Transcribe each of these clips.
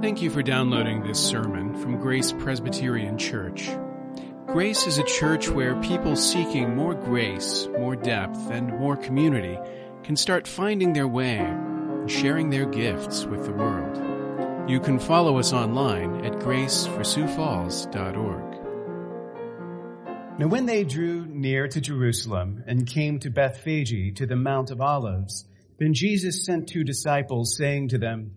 Thank you for downloading this sermon from Grace Presbyterian Church. Grace is a church where people seeking more grace, more depth, and more community can start finding their way and sharing their gifts with the world. You can follow us online at graceforsiouxfalls.org. Now when they drew near to Jerusalem and came to Bethphage to the Mount of Olives, then Jesus sent two disciples saying to them,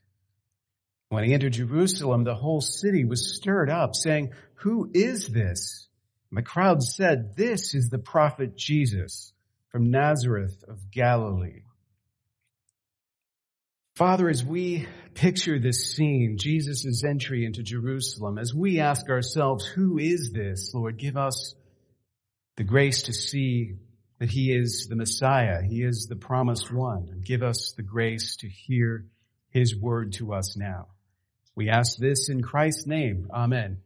When he entered Jerusalem, the whole city was stirred up, saying, Who is this? And the crowd said, This is the prophet Jesus from Nazareth of Galilee. Father, as we picture this scene, Jesus' entry into Jerusalem, as we ask ourselves, who is this? Lord, give us the grace to see that he is the Messiah. He is the promised one. And give us the grace to hear his word to us now. We ask this in Christ's name. Amen.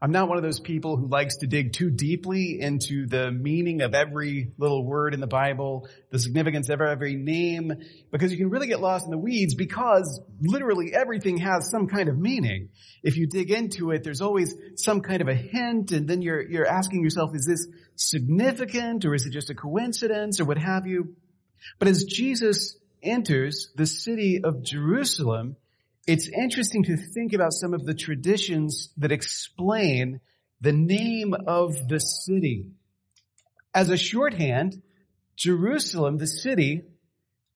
I'm not one of those people who likes to dig too deeply into the meaning of every little word in the Bible, the significance of every name, because you can really get lost in the weeds because literally everything has some kind of meaning. If you dig into it, there's always some kind of a hint and then you're, you're asking yourself, is this significant or is it just a coincidence or what have you? But as Jesus enters the city of Jerusalem, it's interesting to think about some of the traditions that explain the name of the city. As a shorthand, Jerusalem, the city,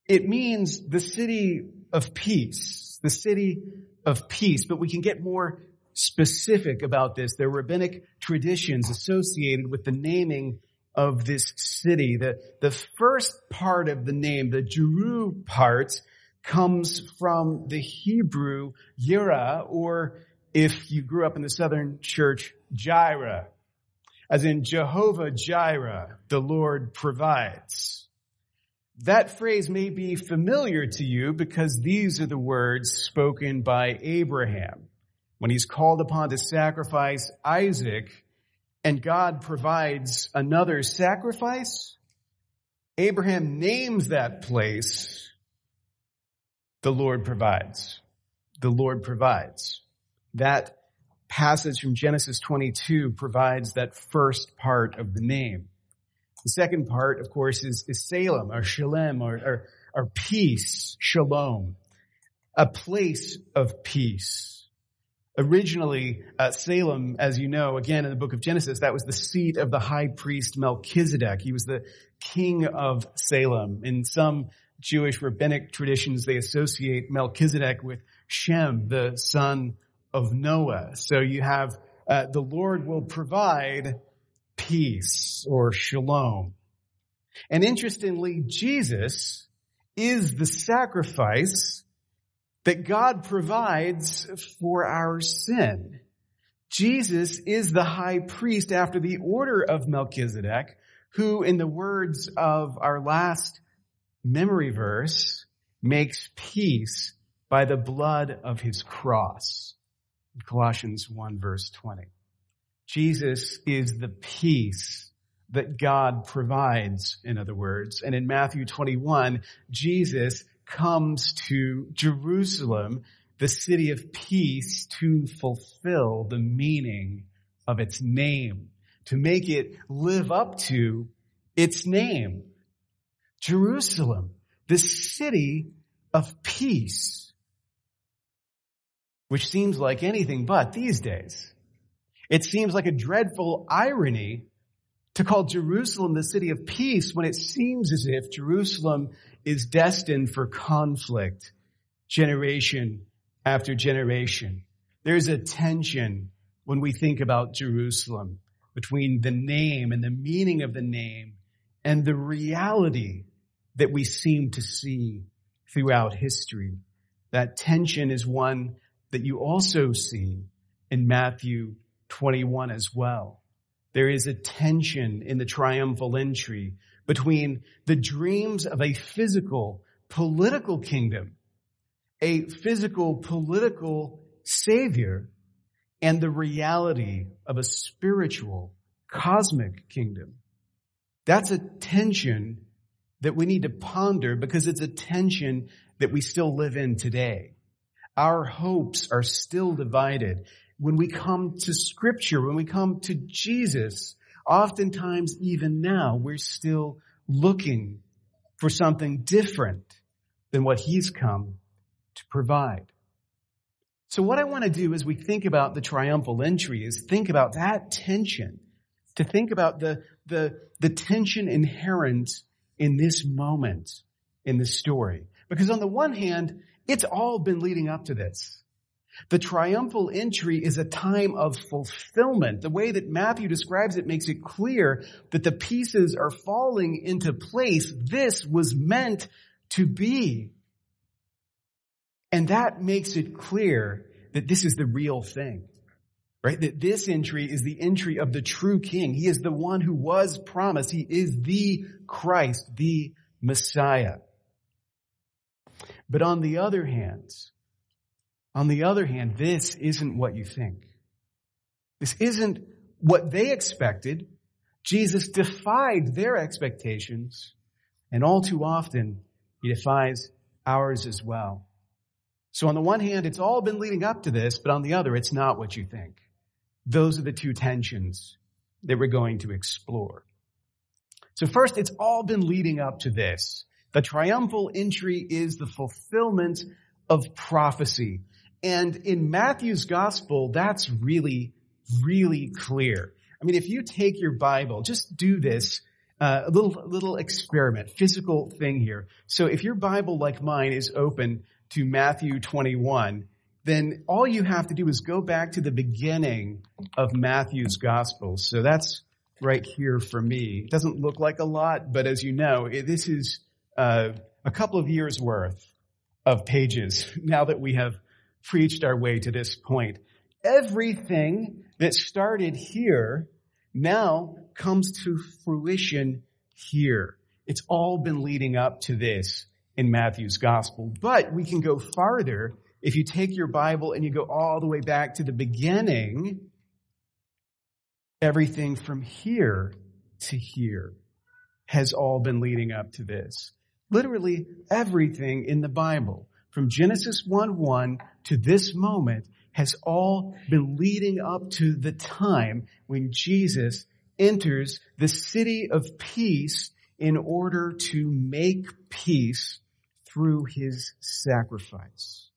it means the city of peace, the city of peace, but we can get more specific about this. There are rabbinic traditions associated with the naming of this city. The, the first part of the name, the Jeru part, comes from the Hebrew Yira, or if you grew up in the Southern Church, Jireh, as in Jehovah Jireh, the Lord provides. That phrase may be familiar to you because these are the words spoken by Abraham when he's called upon to sacrifice Isaac and God provides another sacrifice. Abraham names that place the Lord provides. The Lord provides. That passage from Genesis 22 provides that first part of the name. The second part, of course, is, is Salem or Shalem or, or, or peace, shalom, a place of peace. Originally, uh, Salem, as you know, again in the book of Genesis, that was the seat of the high priest Melchizedek. He was the king of Salem. In some Jewish rabbinic traditions, they associate Melchizedek with Shem, the son of Noah. So you have uh, the Lord will provide peace or shalom. And interestingly, Jesus is the sacrifice that God provides for our sin. Jesus is the high priest after the order of Melchizedek, who in the words of our last memory verse makes peace by the blood of his cross. Colossians 1 verse 20. Jesus is the peace that God provides, in other words. And in Matthew 21, Jesus comes to Jerusalem, the city of peace, to fulfill the meaning of its name, to make it live up to its name. Jerusalem, the city of peace. which seems like anything but these days. It seems like a dreadful irony to call Jerusalem the city of peace when it seems as if Jerusalem is destined for conflict generation after generation. There's a tension when we think about Jerusalem between the name and the meaning of the name and the reality that we seem to see throughout history. That tension is one that you also see in Matthew 21 as well. There is a tension in the triumphal entry between the dreams of a physical, political kingdom, a physical, political savior, and the reality of a spiritual, cosmic kingdom. That's a tension that we need to ponder because it's a tension that we still live in today. Our hopes are still divided. When we come to scripture, when we come to Jesus, oftentimes even now, we're still looking for something different than what he's come to provide. So what I want to do as we think about the triumphal entry is think about that tension, to think about the, the, the tension inherent in this moment in the story. Because on the one hand, it's all been leading up to this. The triumphal entry is a time of fulfillment. The way that Matthew describes it makes it clear that the pieces are falling into place. This was meant to be. And that makes it clear that this is the real thing. Right? That this entry is the entry of the true king. He is the one who was promised. He is the Christ, the Messiah. But on the other hand, on the other hand, this isn't what you think. This isn't what they expected. Jesus defied their expectations, and all too often, he defies ours as well. So on the one hand, it's all been leading up to this, but on the other, it's not what you think. Those are the two tensions that we're going to explore. So first, it's all been leading up to this. The triumphal entry is the fulfillment of prophecy. And in Matthew's gospel, that's really, really clear. I mean, if you take your Bible, just do this, uh, a little, little experiment, physical thing here. So if your Bible, like mine, is open to Matthew 21, then all you have to do is go back to the beginning of Matthew's gospel. So that's right here for me. It doesn't look like a lot, but as you know, it, this is uh, a couple of years worth of pages now that we have preached our way to this point. Everything that started here now comes to fruition here. It's all been leading up to this in Matthew's gospel. But we can go farther if you take your Bible and you go all the way back to the beginning, everything from here to here has all been leading up to this. Literally everything in the Bible, from Genesis 1-1 to this moment, has all been leading up to the time when Jesus enters the city of peace in order to make peace through his sacrifice.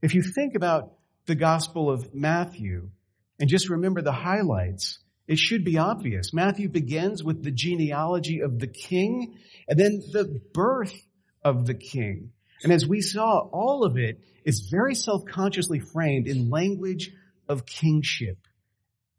If you think about the Gospel of Matthew and just remember the highlights, it should be obvious. Matthew begins with the genealogy of the king and then the birth of the king. And as we saw, all of it is very self-consciously framed in language of kingship.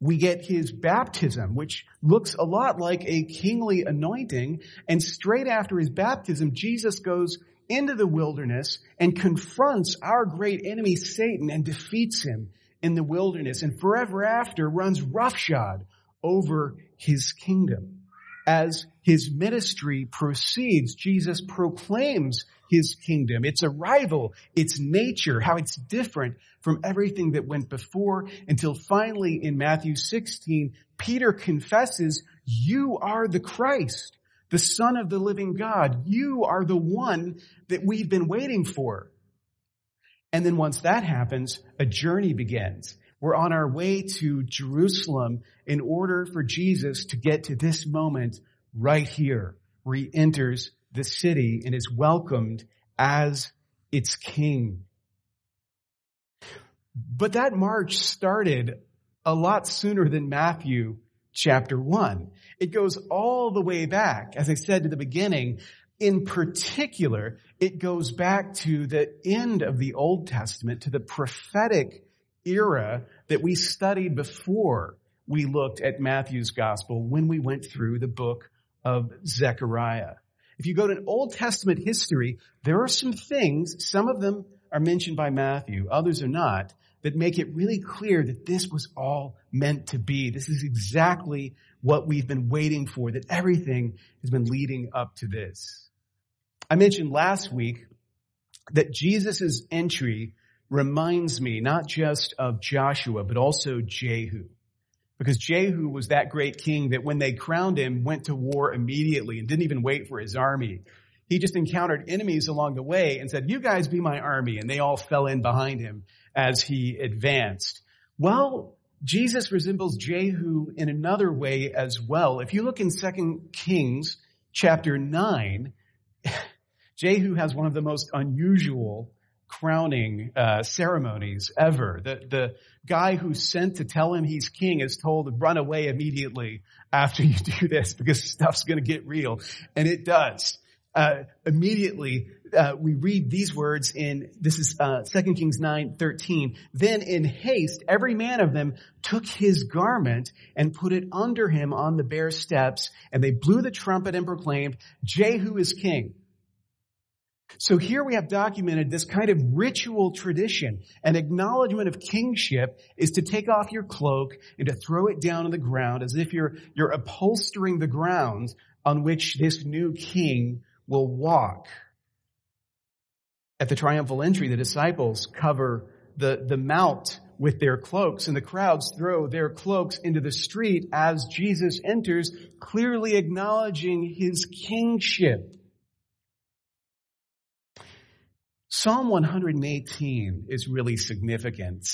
We get his baptism, which looks a lot like a kingly anointing. And straight after his baptism, Jesus goes into the wilderness and confronts our great enemy Satan and defeats him in the wilderness and forever after runs roughshod over his kingdom. As his ministry proceeds, Jesus proclaims his kingdom, its arrival, its nature, how it's different from everything that went before until finally in Matthew 16, Peter confesses, you are the Christ the son of the living God. You are the one that we've been waiting for. And then once that happens, a journey begins. We're on our way to Jerusalem in order for Jesus to get to this moment right here where he enters the city and is welcomed as its king. But that march started a lot sooner than Matthew chapter 1. It goes all the way back, as I said at the beginning. In particular, it goes back to the end of the Old Testament, to the prophetic era that we studied before we looked at Matthew's gospel when we went through the book of Zechariah. If you go to an Old Testament history, there are some things, some of them are mentioned by Matthew, others are not, that make it really clear that this was all meant to be. This is exactly what we've been waiting for, that everything has been leading up to this. I mentioned last week that Jesus' entry reminds me not just of Joshua, but also Jehu. Because Jehu was that great king that when they crowned him, went to war immediately and didn't even wait for his army. He just encountered enemies along the way and said, you guys be my army. And they all fell in behind him as he advanced. Well, Jesus resembles Jehu in another way as well. If you look in 2 Kings chapter 9, Jehu has one of the most unusual crowning uh, ceremonies ever. The the guy who's sent to tell him he's king is told to run away immediately after you do this because stuff's going to get real, and it does. Uh, immediately, uh, we read these words in this is uh, 2 Kings nine thirteen. Then in haste, every man of them took his garment and put it under him on the bare steps, and they blew the trumpet and proclaimed, "Jehu is king." So here we have documented this kind of ritual tradition. An acknowledgement of kingship is to take off your cloak and to throw it down on the ground as if you're, you're upholstering the ground on which this new king will walk. At the triumphal entry, the disciples cover the, the mount with their cloaks and the crowds throw their cloaks into the street as Jesus enters, clearly acknowledging his kingship. Psalm 118 is really significant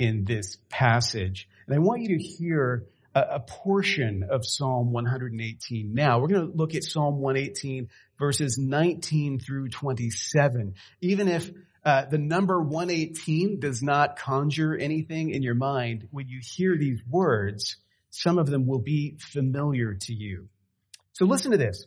in this passage. And I want you to hear a, a portion of Psalm 118 now. We're going to look at Psalm 118 verses 19 through 27. Even if uh, the number 118 does not conjure anything in your mind, when you hear these words, some of them will be familiar to you. So listen to this.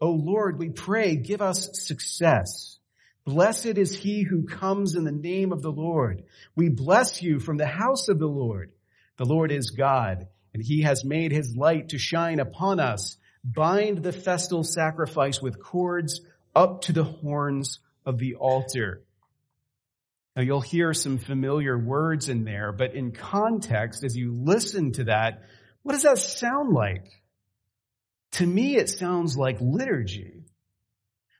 O Lord, we pray, give us success. Blessed is he who comes in the name of the Lord. We bless you from the house of the Lord. The Lord is God, and he has made his light to shine upon us. Bind the festal sacrifice with cords up to the horns of the altar. Now you'll hear some familiar words in there, but in context, as you listen to that, what does that sound like? To me, it sounds like liturgy.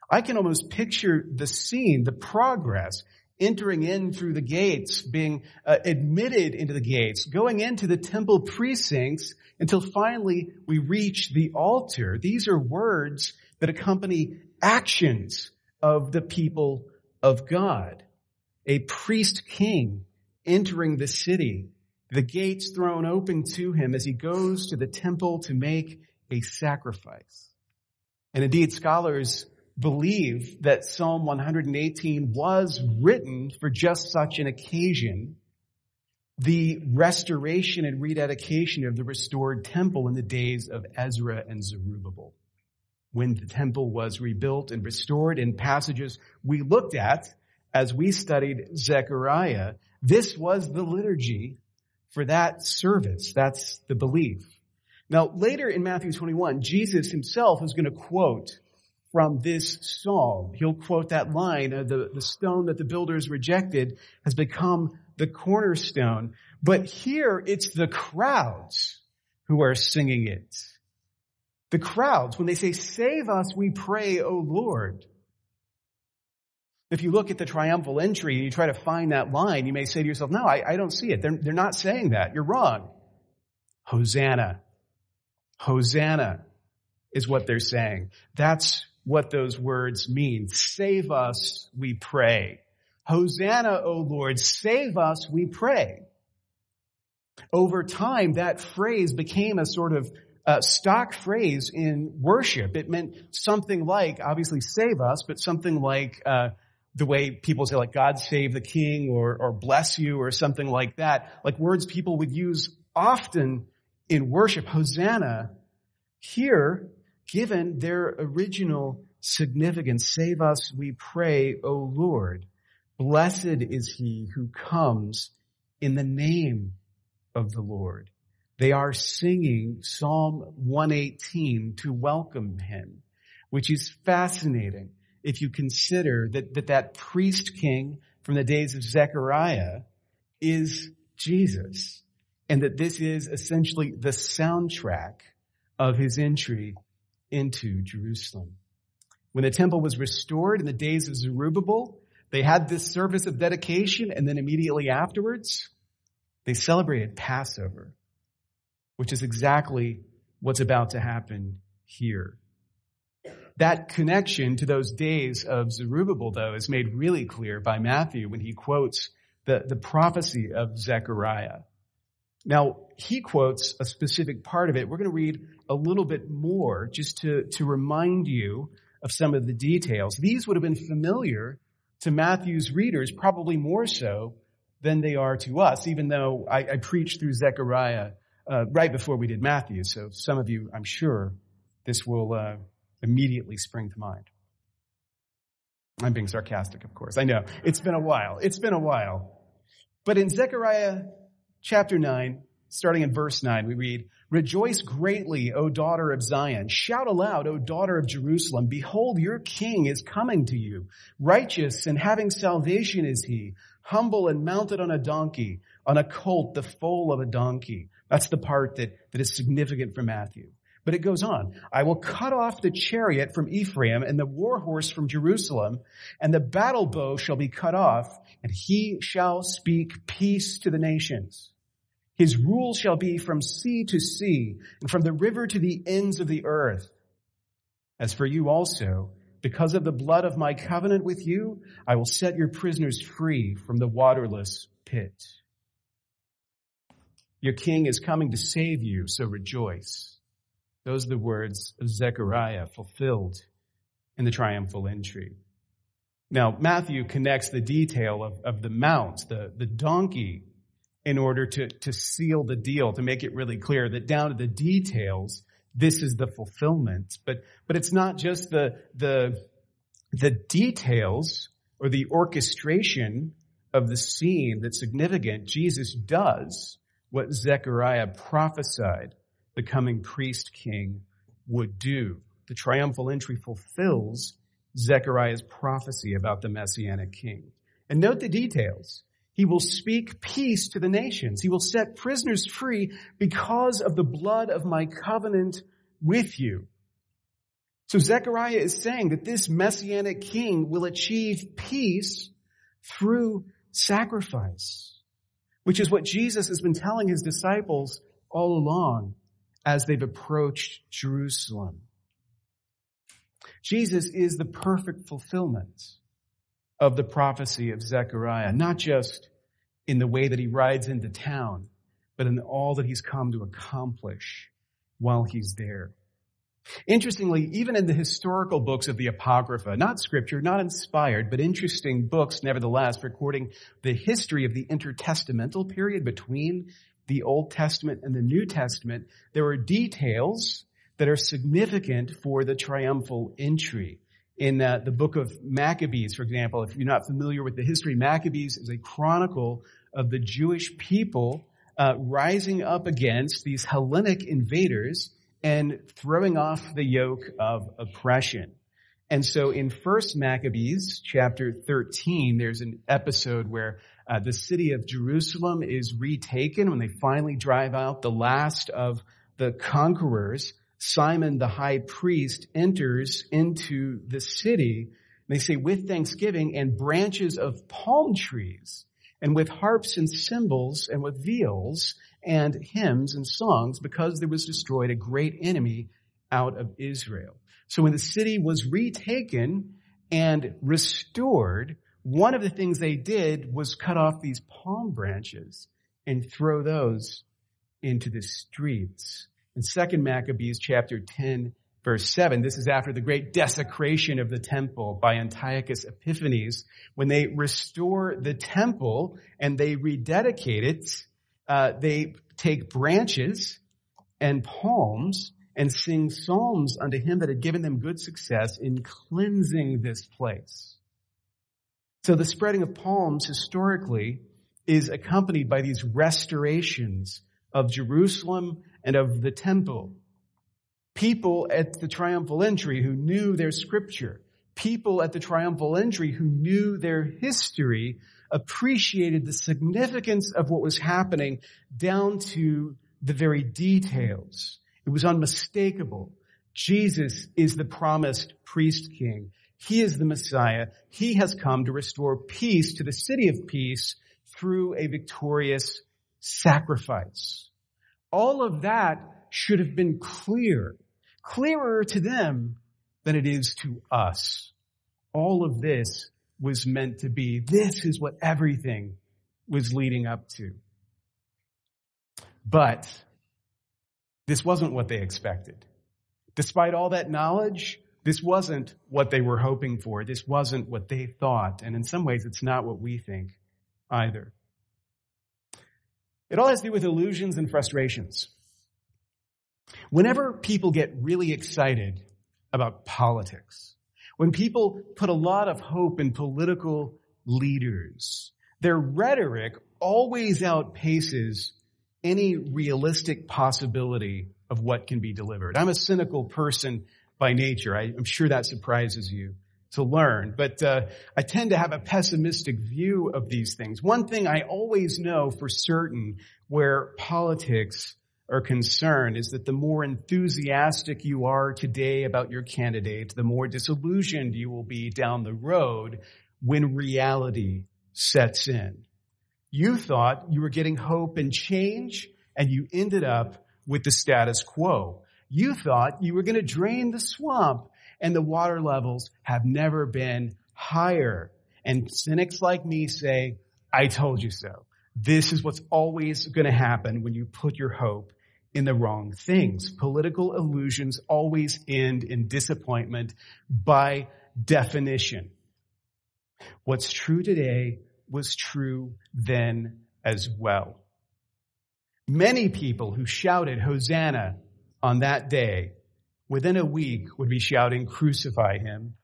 I can almost picture the scene, the progress, entering in through the gates, being uh, admitted into the gates, going into the temple precincts until finally we reach the altar. These are words that accompany actions of the people of God. A priest king entering the city, the gates thrown open to him as he goes to the temple to make a sacrifice. And indeed, scholars believe that Psalm 118 was written for just such an occasion. The restoration and rededication of the restored temple in the days of Ezra and Zerubbabel. When the temple was rebuilt and restored in passages we looked at as we studied Zechariah, this was the liturgy for that service. That's the belief. Now, later in Matthew 21, Jesus himself is going to quote from this psalm. He'll quote that line, the, the stone that the builders rejected has become the cornerstone. But here it's the crowds who are singing it. The crowds, when they say, save us, we pray, O Lord. If you look at the triumphal entry and you try to find that line, you may say to yourself, no, I, I don't see it. They're, they're not saying that. You're wrong. Hosanna. Hosanna is what they're saying. That's what those words mean. Save us, we pray. Hosanna, O Lord, save us, we pray. Over time, that phrase became a sort of uh, stock phrase in worship. It meant something like, obviously, save us, but something like uh, the way people say, like, God save the king or, or bless you or something like that. Like words people would use often in worship. Hosanna, here, given their original significance, save us, we pray, O Lord. Blessed is he who comes in the name of the Lord. They are singing Psalm 118 to welcome him, which is fascinating if you consider that that, that priest king from the days of Zechariah is Jesus and that this is essentially the soundtrack of his entry into Jerusalem. When the temple was restored in the days of Zerubbabel, they had this service of dedication and then immediately afterwards, they celebrated Passover, which is exactly what's about to happen here. That connection to those days of Zerubbabel, though, is made really clear by Matthew when he quotes the, the prophecy of Zechariah. Now, he quotes a specific part of it. We're going to read a little bit more just to, to remind you of some of the details. These would have been familiar to Matthew's readers, probably more so than they are to us, even though I, I preached through Zechariah uh, right before we did Matthew. So some of you, I'm sure, this will uh, immediately spring to mind. I'm being sarcastic, of course. I know. It's been a while. It's been a while. But in Zechariah chapter 9, starting in verse 9, we read, Rejoice greatly, O daughter of Zion. Shout aloud, O daughter of Jerusalem. Behold, your king is coming to you. Righteous and having salvation is he. Humble and mounted on a donkey, on a colt, the foal of a donkey. That's the part that, that is significant for Matthew. But it goes on. I will cut off the chariot from Ephraim and the war horse from Jerusalem, and the battle bow shall be cut off, and he shall speak peace to the nations. His rule shall be from sea to sea and from the river to the ends of the earth. As for you also, because of the blood of my covenant with you, I will set your prisoners free from the waterless pit. Your king is coming to save you, so rejoice. Those are the words of Zechariah fulfilled in the triumphal entry. Now, Matthew connects the detail of, of the mount, the, the donkey in order to, to seal the deal, to make it really clear that down to the details, this is the fulfillment. But, but it's not just the, the, the details or the orchestration of the scene that's significant. Jesus does what Zechariah prophesied the coming priest king would do. The triumphal entry fulfills Zechariah's prophecy about the messianic king. And note the details. He will speak peace to the nations. He will set prisoners free because of the blood of my covenant with you. So Zechariah is saying that this messianic king will achieve peace through sacrifice, which is what Jesus has been telling his disciples all along as they've approached Jerusalem. Jesus is the perfect fulfillment of the prophecy of Zechariah, not just in the way that he rides into town, but in all that he's come to accomplish while he's there. Interestingly, even in the historical books of the Apocrypha, not scripture, not inspired, but interesting books nevertheless, recording the history of the intertestamental period between the Old Testament and the New Testament, there are details that are significant for the triumphal entry in uh, the book of Maccabees, for example, if you're not familiar with the history, Maccabees is a chronicle of the Jewish people uh, rising up against these Hellenic invaders and throwing off the yoke of oppression. And so in First Maccabees chapter 13, there's an episode where uh, the city of Jerusalem is retaken when they finally drive out the last of the conquerors Simon the high priest enters into the city they say with thanksgiving and branches of palm trees and with harps and cymbals and with viols and hymns and songs because there was destroyed a great enemy out of Israel. So when the city was retaken and restored, one of the things they did was cut off these palm branches and throw those into the streets. In 2 Maccabees chapter 10 verse 7, this is after the great desecration of the temple by Antiochus Epiphanes. When they restore the temple and they rededicate it, uh, they take branches and palms and sing psalms unto him that had given them good success in cleansing this place. So the spreading of palms historically is accompanied by these restorations of Jerusalem and of the temple. People at the triumphal entry who knew their scripture, people at the triumphal entry who knew their history appreciated the significance of what was happening down to the very details. It was unmistakable. Jesus is the promised priest king. He is the Messiah. He has come to restore peace to the city of peace through a victorious sacrifice. All of that should have been clear, clearer to them than it is to us. All of this was meant to be. This is what everything was leading up to. But this wasn't what they expected. Despite all that knowledge, this wasn't what they were hoping for. This wasn't what they thought. And in some ways, it's not what we think either. It all has to do with illusions and frustrations. Whenever people get really excited about politics, when people put a lot of hope in political leaders, their rhetoric always outpaces any realistic possibility of what can be delivered. I'm a cynical person by nature. I, am sure that surprises you to learn, but uh, I tend to have a pessimistic view of these things. One thing I always know for certain where politics are concerned is that the more enthusiastic you are today about your candidate, the more disillusioned you will be down the road when reality sets in. You thought you were getting hope and change, and you ended up with the status quo. You thought you were going to drain the swamp, and the water levels have never been higher. And cynics like me say, I told you so. This is what's always going to happen when you put your hope in the wrong things. Political illusions always end in disappointment by definition. What's true today was true then as well. Many people who shouted Hosanna on that day within a week would be shouting crucify him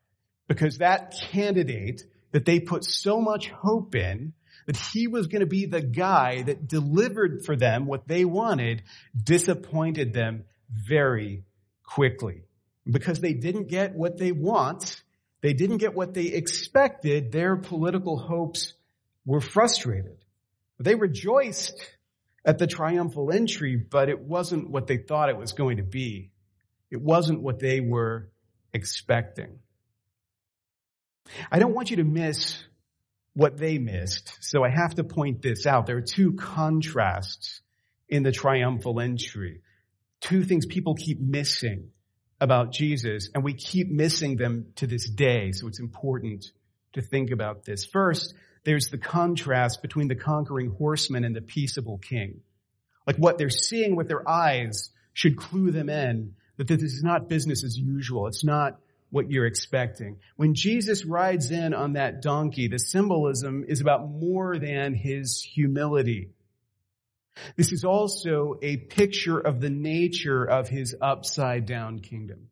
because that candidate that they put so much hope in that he was going to be the guy that delivered for them what they wanted disappointed them very quickly. Because they didn't get what they want, they didn't get what they expected, their political hopes were frustrated. They rejoiced at the triumphal entry, but it wasn't what they thought it was going to be. It wasn't what they were expecting. I don't want you to miss what they missed, so I have to point this out. There are two contrasts in the triumphal entry. Two things people keep missing about Jesus, and we keep missing them to this day, so it's important to think about this. First, there's the contrast between the conquering horseman and the peaceable king. Like what they're seeing with their eyes should clue them in that this is not business as usual. It's not what you're expecting. When Jesus rides in on that donkey, the symbolism is about more than his humility. This is also a picture of the nature of his upside down kingdom.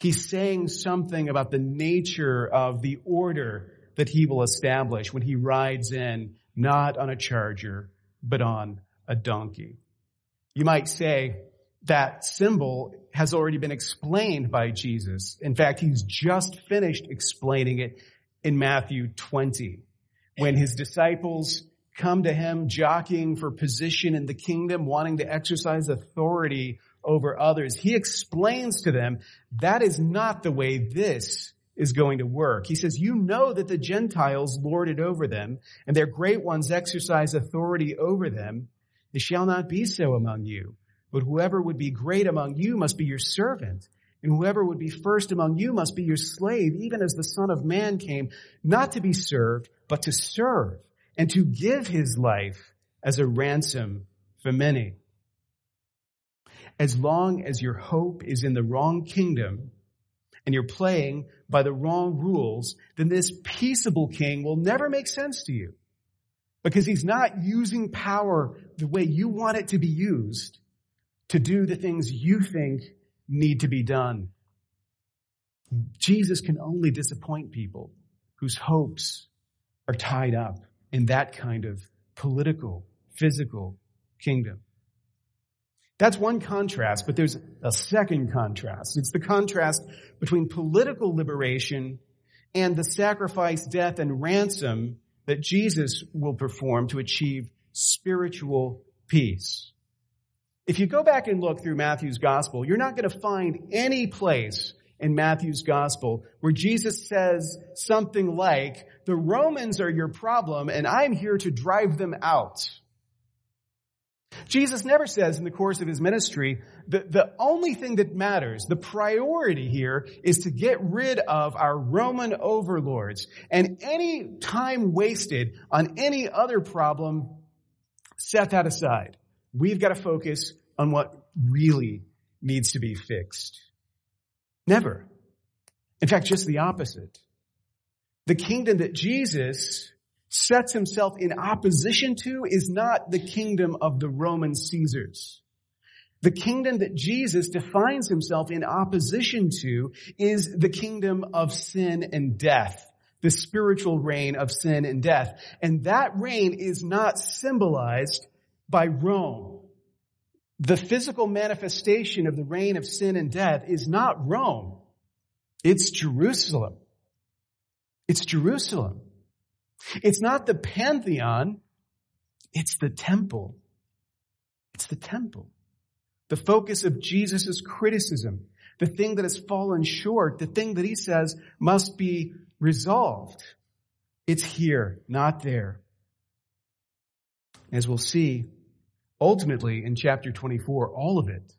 He's saying something about the nature of the order that he will establish when he rides in, not on a charger, but on a donkey. You might say that symbol has already been explained by Jesus. In fact, he's just finished explaining it in Matthew 20 when his disciples come to him jockeying for position in the kingdom, wanting to exercise authority over others. He explains to them that is not the way this is going to work. He says, you know that the Gentiles lord it over them and their great ones exercise authority over them. It shall not be so among you, but whoever would be great among you must be your servant. And whoever would be first among you must be your slave, even as the son of man came, not to be served, but to serve and to give his life as a ransom for many. As long as your hope is in the wrong kingdom and you're playing by the wrong rules, then this peaceable king will never make sense to you because he's not using power the way you want it to be used to do the things you think need to be done. Jesus can only disappoint people whose hopes are tied up in that kind of political, physical kingdom. That's one contrast, but there's a second contrast. It's the contrast between political liberation and the sacrifice, death, and ransom that Jesus will perform to achieve spiritual peace. If you go back and look through Matthew's gospel, you're not going to find any place in Matthew's gospel where Jesus says something like, the Romans are your problem and I'm here to drive them out. Jesus never says in the course of his ministry that the only thing that matters, the priority here is to get rid of our Roman overlords and any time wasted on any other problem, set that aside. We've got to focus on what really needs to be fixed. Never. In fact, just the opposite. The kingdom that Jesus sets himself in opposition to is not the kingdom of the Roman Caesars. The kingdom that Jesus defines himself in opposition to is the kingdom of sin and death, the spiritual reign of sin and death. And that reign is not symbolized by Rome. The physical manifestation of the reign of sin and death is not Rome. It's Jerusalem. It's Jerusalem. It's not the pantheon. It's the temple. It's the temple. The focus of Jesus' criticism, the thing that has fallen short, the thing that he says must be resolved. It's here, not there. As we'll see, ultimately in chapter 24, all of it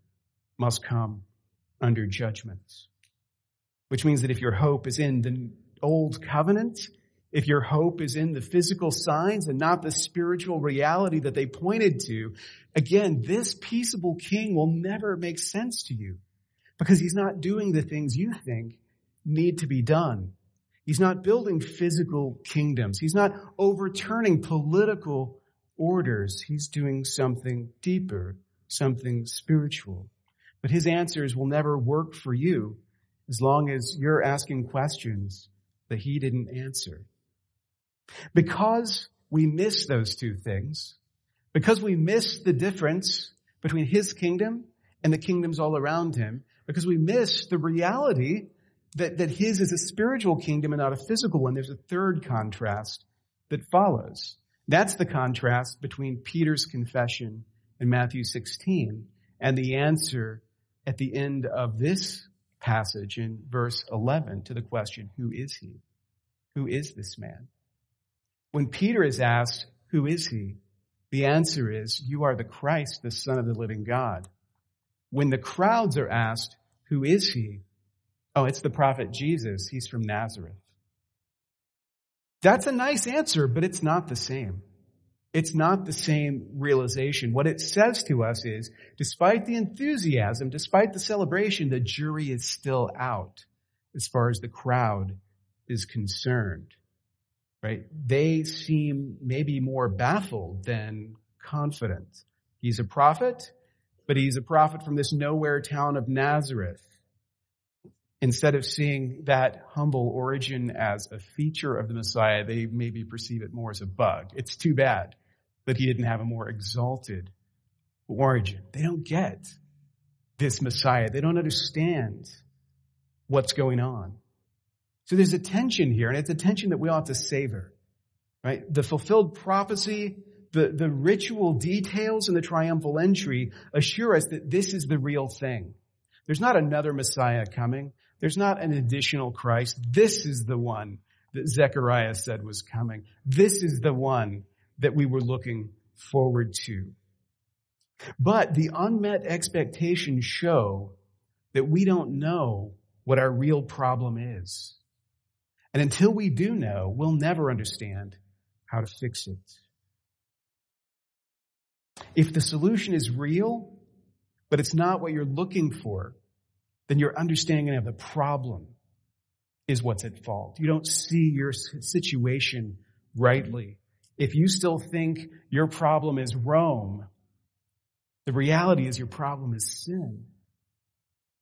must come under judgment. Which means that if your hope is in the old covenant, if your hope is in the physical signs and not the spiritual reality that they pointed to, again, this peaceable king will never make sense to you because he's not doing the things you think need to be done. He's not building physical kingdoms. He's not overturning political orders. He's doing something deeper, something spiritual. But his answers will never work for you as long as you're asking questions that he didn't answer. Because we miss those two things, because we miss the difference between his kingdom and the kingdoms all around him, because we miss the reality that, that his is a spiritual kingdom and not a physical one, there's a third contrast that follows. That's the contrast between Peter's confession in Matthew 16 and the answer at the end of this passage in verse 11 to the question, who is he? Who is this man? When Peter is asked, who is he? The answer is, you are the Christ, the son of the living God. When the crowds are asked, who is he? Oh, it's the prophet Jesus. He's from Nazareth. That's a nice answer, but it's not the same. It's not the same realization. What it says to us is, despite the enthusiasm, despite the celebration, the jury is still out as far as the crowd is concerned right? They seem maybe more baffled than confident. He's a prophet, but he's a prophet from this nowhere town of Nazareth. Instead of seeing that humble origin as a feature of the Messiah, they maybe perceive it more as a bug. It's too bad that he didn't have a more exalted origin. They don't get this Messiah. They don't understand what's going on. So there's a tension here, and it's a tension that we ought to savor. Right? The fulfilled prophecy, the, the ritual details and the triumphal entry assure us that this is the real thing. There's not another Messiah coming. There's not an additional Christ. This is the one that Zechariah said was coming. This is the one that we were looking forward to. But the unmet expectations show that we don't know what our real problem is. And until we do know, we'll never understand how to fix it. If the solution is real, but it's not what you're looking for, then your understanding of the problem is what's at fault. You don't see your situation rightly. If you still think your problem is Rome, the reality is your problem is sin.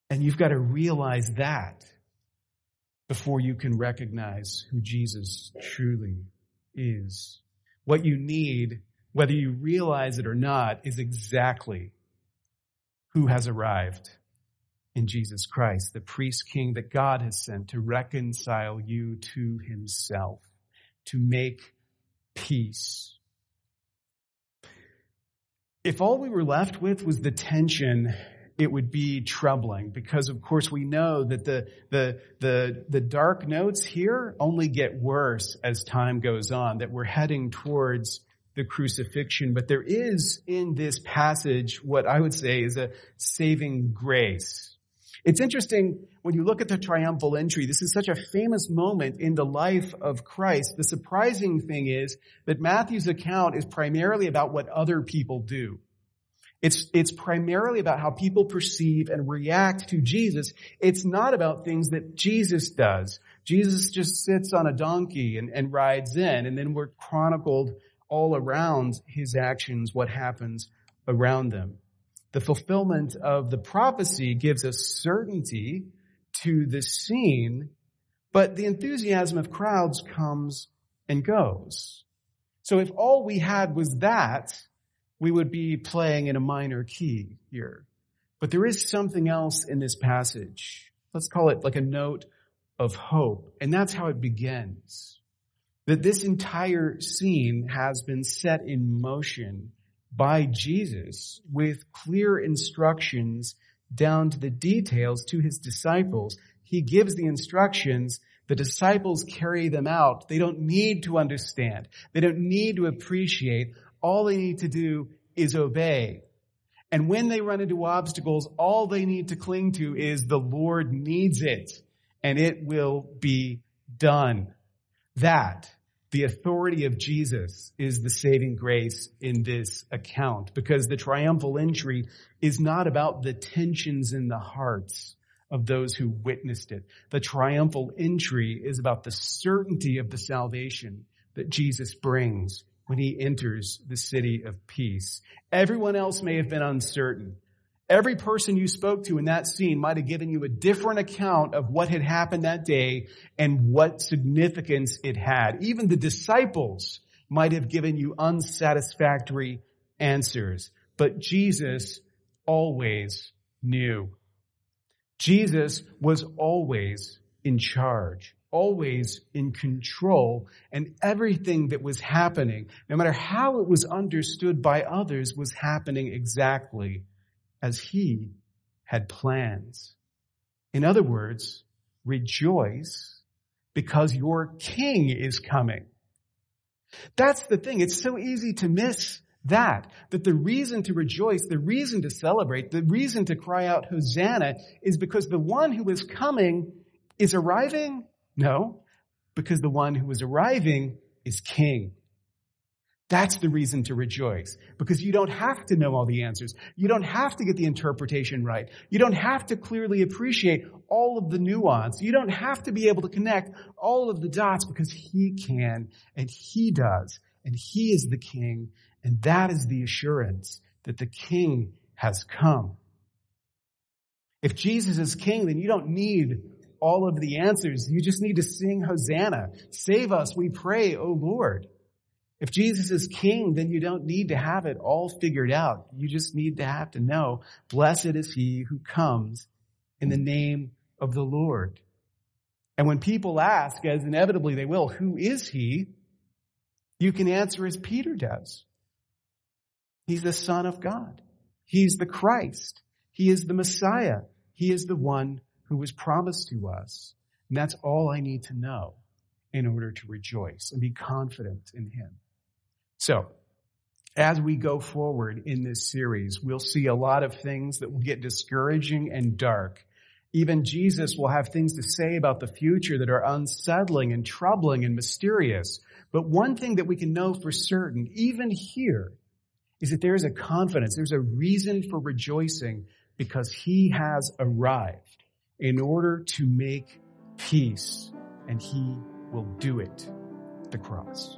And you've got to realize that before you can recognize who Jesus truly is. What you need, whether you realize it or not, is exactly who has arrived in Jesus Christ, the priest king that God has sent to reconcile you to himself, to make peace. If all we were left with was the tension it would be troubling because of course we know that the, the, the, the dark notes here only get worse as time goes on, that we're heading towards the crucifixion. But there is in this passage what I would say is a saving grace. It's interesting when you look at the triumphal entry, this is such a famous moment in the life of Christ. The surprising thing is that Matthew's account is primarily about what other people do. It's, it's primarily about how people perceive and react to Jesus. It's not about things that Jesus does. Jesus just sits on a donkey and, and rides in, and then we're chronicled all around his actions, what happens around them. The fulfillment of the prophecy gives us certainty to the scene, but the enthusiasm of crowds comes and goes. So if all we had was that, we would be playing in a minor key here. But there is something else in this passage. Let's call it like a note of hope. And that's how it begins. That this entire scene has been set in motion by Jesus with clear instructions down to the details to his disciples. He gives the instructions. The disciples carry them out. They don't need to understand. They don't need to appreciate. All they need to do is obey. And when they run into obstacles, all they need to cling to is the Lord needs it and it will be done. That, the authority of Jesus is the saving grace in this account because the triumphal entry is not about the tensions in the hearts of those who witnessed it. The triumphal entry is about the certainty of the salvation that Jesus brings when he enters the city of peace. Everyone else may have been uncertain. Every person you spoke to in that scene might have given you a different account of what had happened that day and what significance it had. Even the disciples might have given you unsatisfactory answers. But Jesus always knew. Jesus was always in charge always in control and everything that was happening, no matter how it was understood by others, was happening exactly as he had plans. In other words, rejoice because your king is coming. That's the thing. It's so easy to miss that. That the reason to rejoice, the reason to celebrate, the reason to cry out Hosanna is because the one who is coming is arriving no, because the one who is arriving is king. That's the reason to rejoice. Because you don't have to know all the answers. You don't have to get the interpretation right. You don't have to clearly appreciate all of the nuance. You don't have to be able to connect all of the dots because he can and he does. And he is the king. And that is the assurance that the king has come. If Jesus is king, then you don't need all of the answers. You just need to sing Hosanna. Save us, we pray, O Lord. If Jesus is king, then you don't need to have it all figured out. You just need to have to know, blessed is he who comes in the name of the Lord. And when people ask, as inevitably they will, who is he? You can answer as Peter does. He's the son of God. He's the Christ. He is the Messiah. He is the one who was promised to us. And that's all I need to know in order to rejoice and be confident in him. So, as we go forward in this series, we'll see a lot of things that will get discouraging and dark. Even Jesus will have things to say about the future that are unsettling and troubling and mysterious. But one thing that we can know for certain, even here, is that there is a confidence, there's a reason for rejoicing because he has arrived in order to make peace and he will do it the cross.